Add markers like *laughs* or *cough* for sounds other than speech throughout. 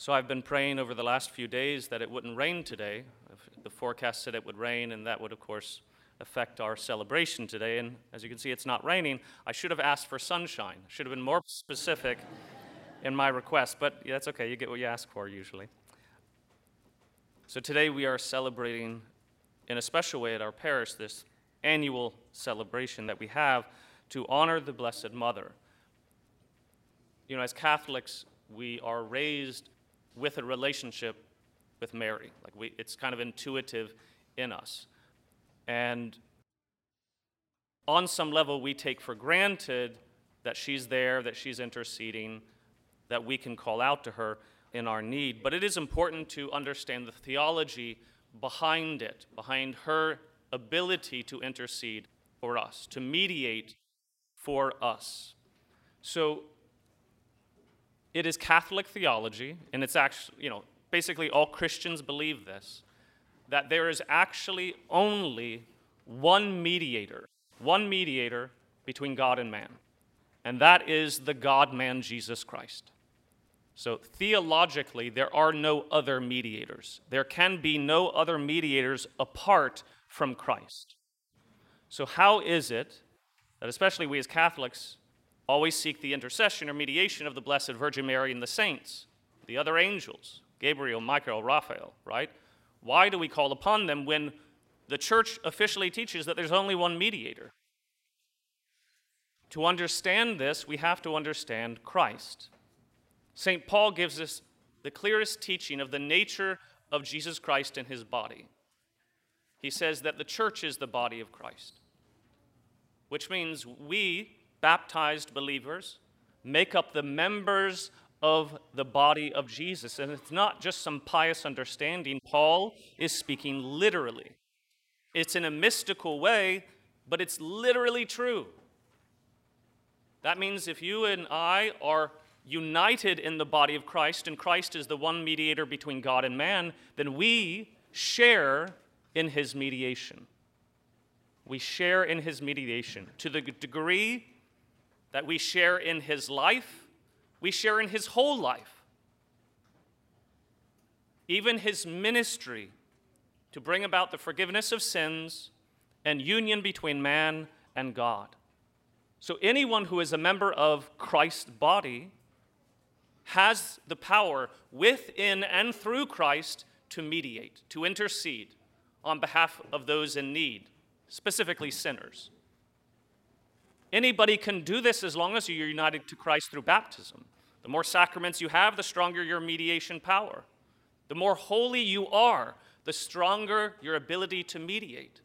So I've been praying over the last few days that it wouldn't rain today. The forecast said it would rain, and that would, of course, affect our celebration today. And as you can see, it's not raining. I should have asked for sunshine. Should have been more specific in my request, but that's okay. You get what you ask for usually. So today we are celebrating in a special way at our parish this annual celebration that we have to honor the Blessed Mother. You know, as Catholics, we are raised with a relationship with Mary. Like we, it's kind of intuitive in us. And on some level, we take for granted that she's there, that she's interceding, that we can call out to her in our need. But it is important to understand the theology behind it, behind her ability to intercede for us, to mediate for us. So it is Catholic theology, and it's actually, you know, basically all Christians believe this, that there is actually only one mediator, one mediator between God and man, and that is the God man Jesus Christ. So, theologically, there are no other mediators. There can be no other mediators apart from Christ. So, how is it that, especially we as Catholics, always seek the intercession or mediation of the Blessed Virgin Mary and the saints, the other angels, Gabriel, Michael, Raphael, right? Why do we call upon them when the church officially teaches that there's only one mediator? To understand this, we have to understand Christ. St. Paul gives us the clearest teaching of the nature of Jesus Christ and his body. He says that the church is the body of Christ, which means we, baptized believers make up the members of the body of Jesus. And it's not just some pious understanding. Paul is speaking literally. It's in a mystical way, but it's literally true. That means if you and I are united in the body of Christ, and Christ is the one mediator between God and man, then we share in his mediation. We share in his mediation to the degree that we share in his life, we share in his whole life. Even his ministry to bring about the forgiveness of sins and union between man and God. So, anyone who is a member of Christ's body has the power within and through Christ to mediate, to intercede on behalf of those in need, specifically sinners. Anybody can do this as long as you're united to Christ through baptism. The more sacraments you have, the stronger your mediation power. The more holy you are, the stronger your ability to mediate.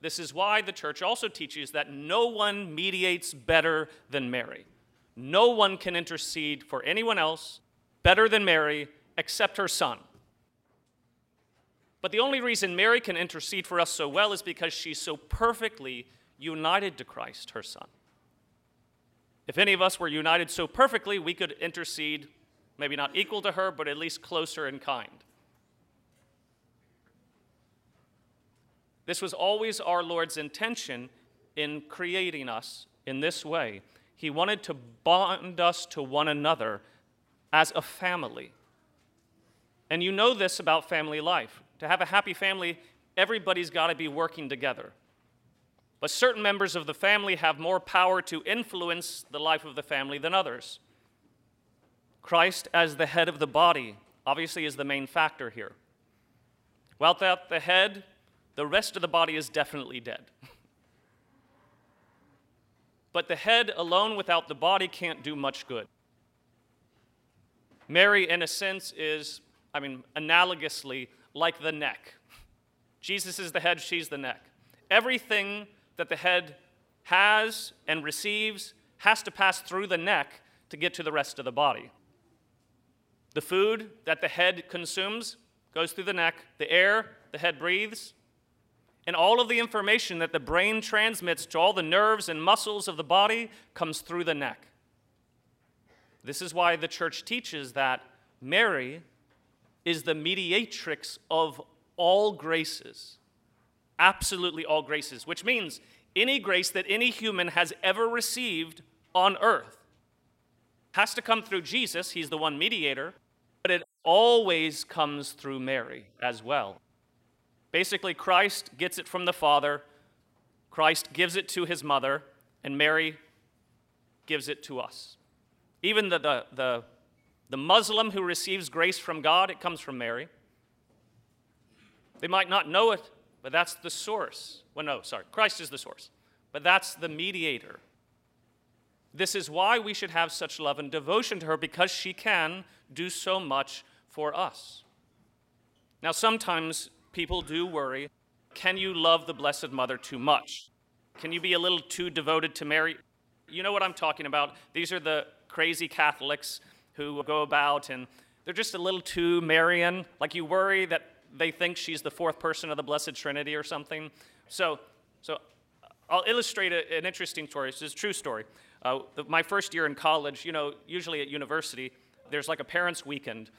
This is why the church also teaches that no one mediates better than Mary. No one can intercede for anyone else better than Mary except her son. But the only reason Mary can intercede for us so well is because she's so perfectly united to Christ, her Son. If any of us were united so perfectly, we could intercede, maybe not equal to her, but at least closer in kind. This was always our Lord's intention in creating us in this way. He wanted to bond us to one another as a family. And you know this about family life. To have a happy family, everybody's got to be working together. But certain members of the family have more power to influence the life of the family than others. Christ, as the head of the body, obviously is the main factor here. Without the head, the rest of the body is definitely dead. *laughs* but the head alone without the body can't do much good. Mary, in a sense, is, I mean, analogously, like the neck. *laughs* Jesus is the head, she's the neck. Everything that the head has and receives has to pass through the neck to get to the rest of the body. The food that the head consumes goes through the neck, the air the head breathes, and all of the information that the brain transmits to all the nerves and muscles of the body comes through the neck. This is why the church teaches that Mary is the mediatrix of all graces absolutely all graces, which means any grace that any human has ever received on earth has to come through Jesus, he's the one mediator, but it always comes through Mary as well. Basically, Christ gets it from the Father, Christ gives it to his mother, and Mary gives it to us. Even the, the, the, the Muslim who receives grace from God, it comes from Mary. They might not know it, but that's the source. Well, no, sorry, Christ is the source, but that's the mediator. This is why we should have such love and devotion to her because she can do so much for us. Now, sometimes people do worry can you love the Blessed Mother too much? Can you be a little too devoted to Mary? You know what I'm talking about. These are the crazy Catholics who go about and they're just a little too Marian. Like you worry that they think she's the fourth person of the Blessed Trinity or something. So, so I'll illustrate a, an interesting story. It's a true story. Uh, the, my first year in college, you know, usually at university, there's like a parents' weekend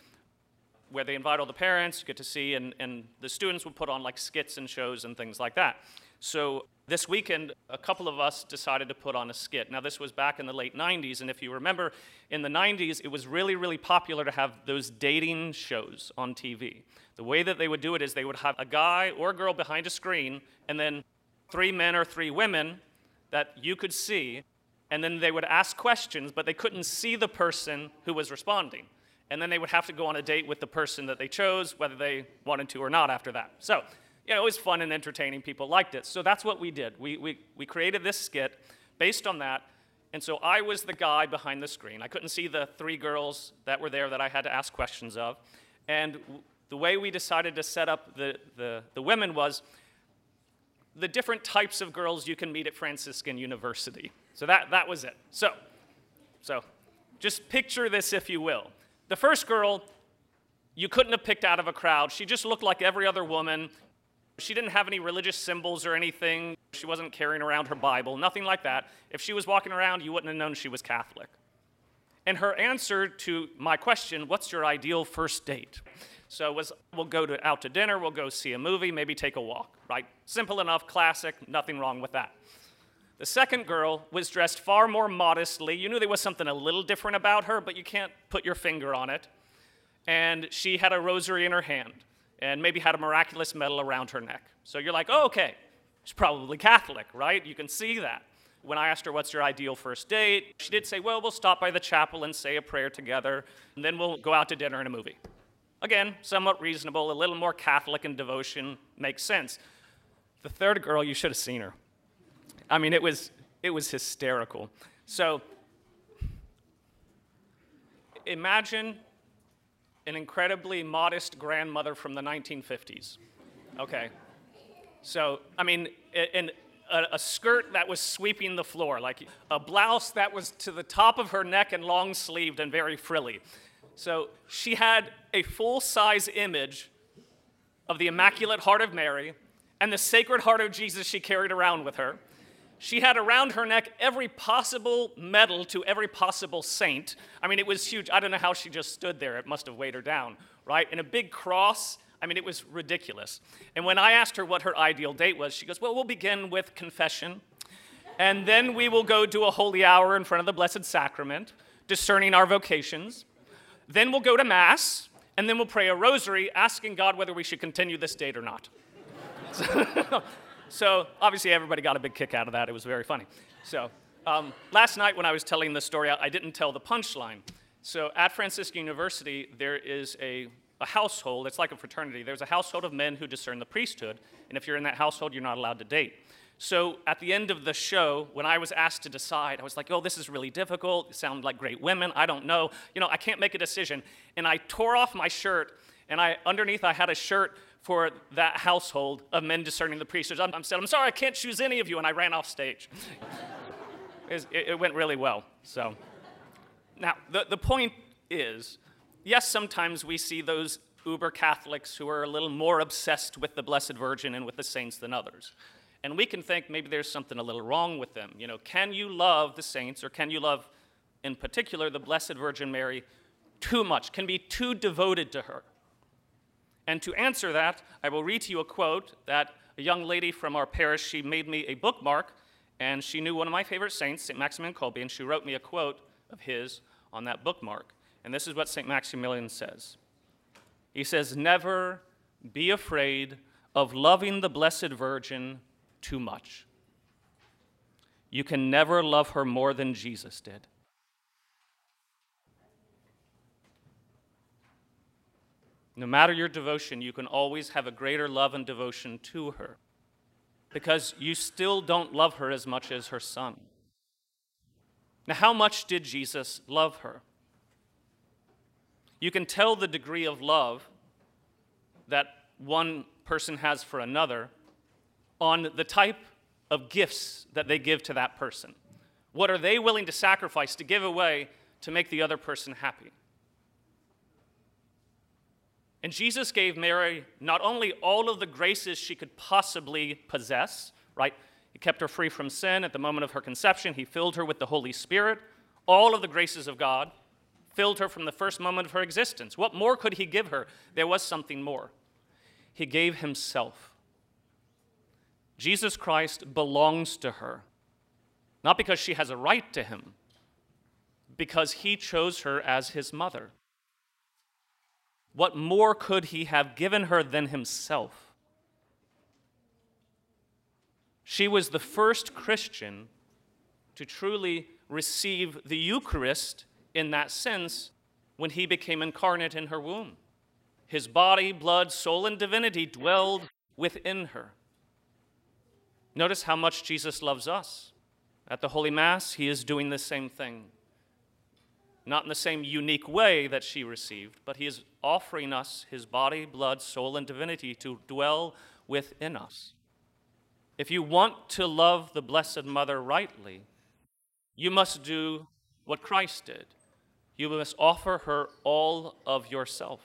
where they invite all the parents, you get to see, and, and the students would put on like skits and shows and things like that. So this weekend, a couple of us decided to put on a skit. Now, this was back in the late 90s, and if you remember, in the 90s, it was really, really popular to have those dating shows on TV. The way that they would do it is they would have a guy or a girl behind a screen, and then three men or three women that you could see, and then they would ask questions, but they couldn't see the person who was responding. And then they would have to go on a date with the person that they chose, whether they wanted to or not after that. So, know, it was fun and entertaining. People liked it. So that's what we did. We, we, we created this skit based on that. And so I was the guy behind the screen. I couldn't see the three girls that were there that I had to ask questions of. And the way we decided to set up the, the, the women was the different types of girls you can meet at Franciscan University. So that, that was it. So, so just picture this, if you will. The first girl, you couldn't have picked out of a crowd. She just looked like every other woman. She didn't have any religious symbols or anything. She wasn't carrying around her Bible, nothing like that. If she was walking around, you wouldn't have known she was Catholic. And her answer to my question, what's your ideal first date? So was we'll go to, out to dinner, we'll go see a movie, maybe take a walk, right? Simple enough, classic, nothing wrong with that. The second girl was dressed far more modestly. You knew there was something a little different about her, but you can't put your finger on it. And she had a rosary in her hand and maybe had a miraculous medal around her neck. So you're like, oh, okay, she's probably Catholic, right? You can see that. When I asked her, what's your ideal first date? She did say, well, we'll stop by the chapel and say a prayer together, and then we'll go out to dinner and a movie. Again, somewhat reasonable, a little more Catholic in devotion, makes sense. The third girl, you should have seen her. I mean, it was, it was hysterical. So imagine an incredibly modest grandmother from the 1950s. Okay. So, I mean, in a, a, skirt that was sweeping the floor, like a blouse that was to the top of her neck and long sleeved and very frilly. So she had a full size image of the Immaculate Heart of Mary and the Sacred Heart of Jesus she carried around with her. She had around her neck every possible medal to every possible saint. I mean, it was huge. I don't know how she just stood there. It must have weighed her down, right? And a big cross. I mean, it was ridiculous. And when I asked her what her ideal date was, she goes, Well, we'll begin with confession, and then we will go do a holy hour in front of the Blessed Sacrament, discerning our vocations. Then we'll go to Mass, and then we'll pray a rosary asking God whether we should continue this date or not. *laughs* so, obviously, everybody got a big kick out of that. It was very funny. So, um, last night when I was telling the story, I didn't tell the punchline. So, at Franciscan University, there is a, a household, it's like a fraternity. There's a household of men who discern the priesthood, and if you're in that household, you're not allowed to date. So at the end of the show, when I was asked to decide, I was like, oh, this is really difficult. Sound like great women. I don't know. You know, I can't make a decision. And I tore off my shirt, and I underneath I had a shirt for that household of men discerning the priesthood. I said, I'm sorry, I can't choose any of you, and I ran off stage. *laughs* it, it went really well. So now the, the point is, yes, sometimes we see those uber Catholics who are a little more obsessed with the Blessed Virgin and with the saints than others. And we can think maybe there's something a little wrong with them. You know, can you love the saints or can you love, in particular, the Blessed Virgin Mary too much? Can be too devoted to her? And to answer that, I will read to you a quote that a young lady from our parish, she made me a bookmark, and she knew one of my favorite saints, St. Maximilian Kolbe, and she wrote me a quote of his on that bookmark. And this is what St. Maximilian says He says, Never be afraid of loving the Blessed Virgin too much. You can never love her more than Jesus did. No matter your devotion, you can always have a greater love and devotion to her because you still don't love her as much as her son. Now, how much did Jesus love her? You can tell the degree of love that one person has for another on the type of gifts that they give to that person. What are they willing to sacrifice to give away to make the other person happy? And Jesus gave Mary not only all of the graces she could possibly possess, right? He kept her free from sin at the moment of her conception, He filled her with the Holy Spirit, all of the graces of God, filled her from the first moment of her existence. What more could He give her? There was something more. He gave Himself. Jesus Christ belongs to her, not because she has a right to Him, because He chose her as His mother. What more could he have given her than himself? She was the first Christian to truly receive the Eucharist in that sense when he became incarnate in her womb. His body, blood, soul, and divinity dwelled within her. Notice how much Jesus loves us. At the Holy Mass, he is doing the same thing not in the same unique way that she received, but he is offering us his body, blood, soul, and divinity to dwell within us. If you want to love the Blessed Mother rightly, you must do what Christ did. You must offer her all of yourself.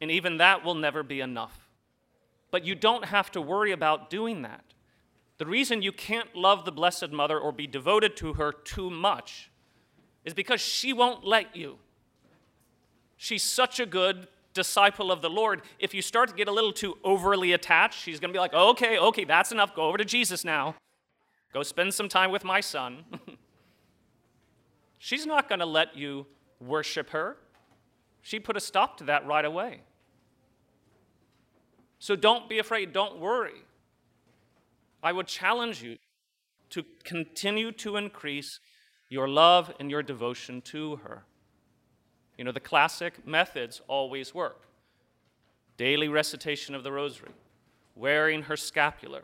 And even that will never be enough. But you don't have to worry about doing that. The reason you can't love the Blessed Mother or be devoted to her too much is because she won't let you. She's such a good disciple of the Lord. If you start to get a little too overly attached, she's going to be like, okay, okay, that's enough. Go over to Jesus now. Go spend some time with my son. *laughs* she's not going to let you worship her. She put a stop to that right away. So don't be afraid, don't worry. I would challenge you to continue to increase your love and your devotion to her. You know, the classic methods always work daily recitation of the rosary, wearing her scapular,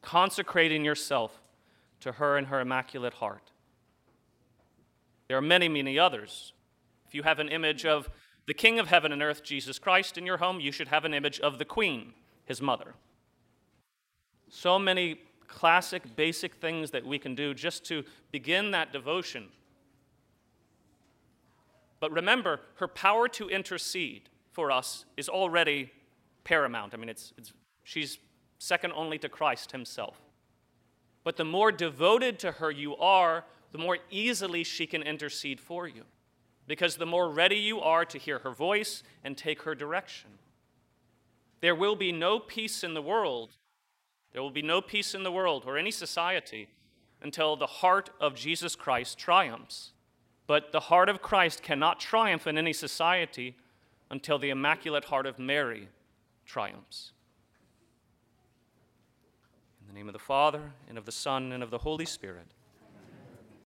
consecrating yourself to her and her immaculate heart. There are many, many others. If you have an image of the King of heaven and earth, Jesus Christ, in your home, you should have an image of the Queen, his mother. So many classic, basic things that we can do just to begin that devotion. But remember, her power to intercede for us is already paramount. I mean, it's, it's, she's second only to Christ himself. But the more devoted to her you are, the more easily she can intercede for you. Because the more ready you are to hear her voice and take her direction. There will be no peace in the world there will be no peace in the world or any society until the heart of Jesus Christ triumphs. But the heart of Christ cannot triumph in any society until the Immaculate Heart of Mary triumphs. In the name of the Father, and of the Son, and of the Holy Spirit.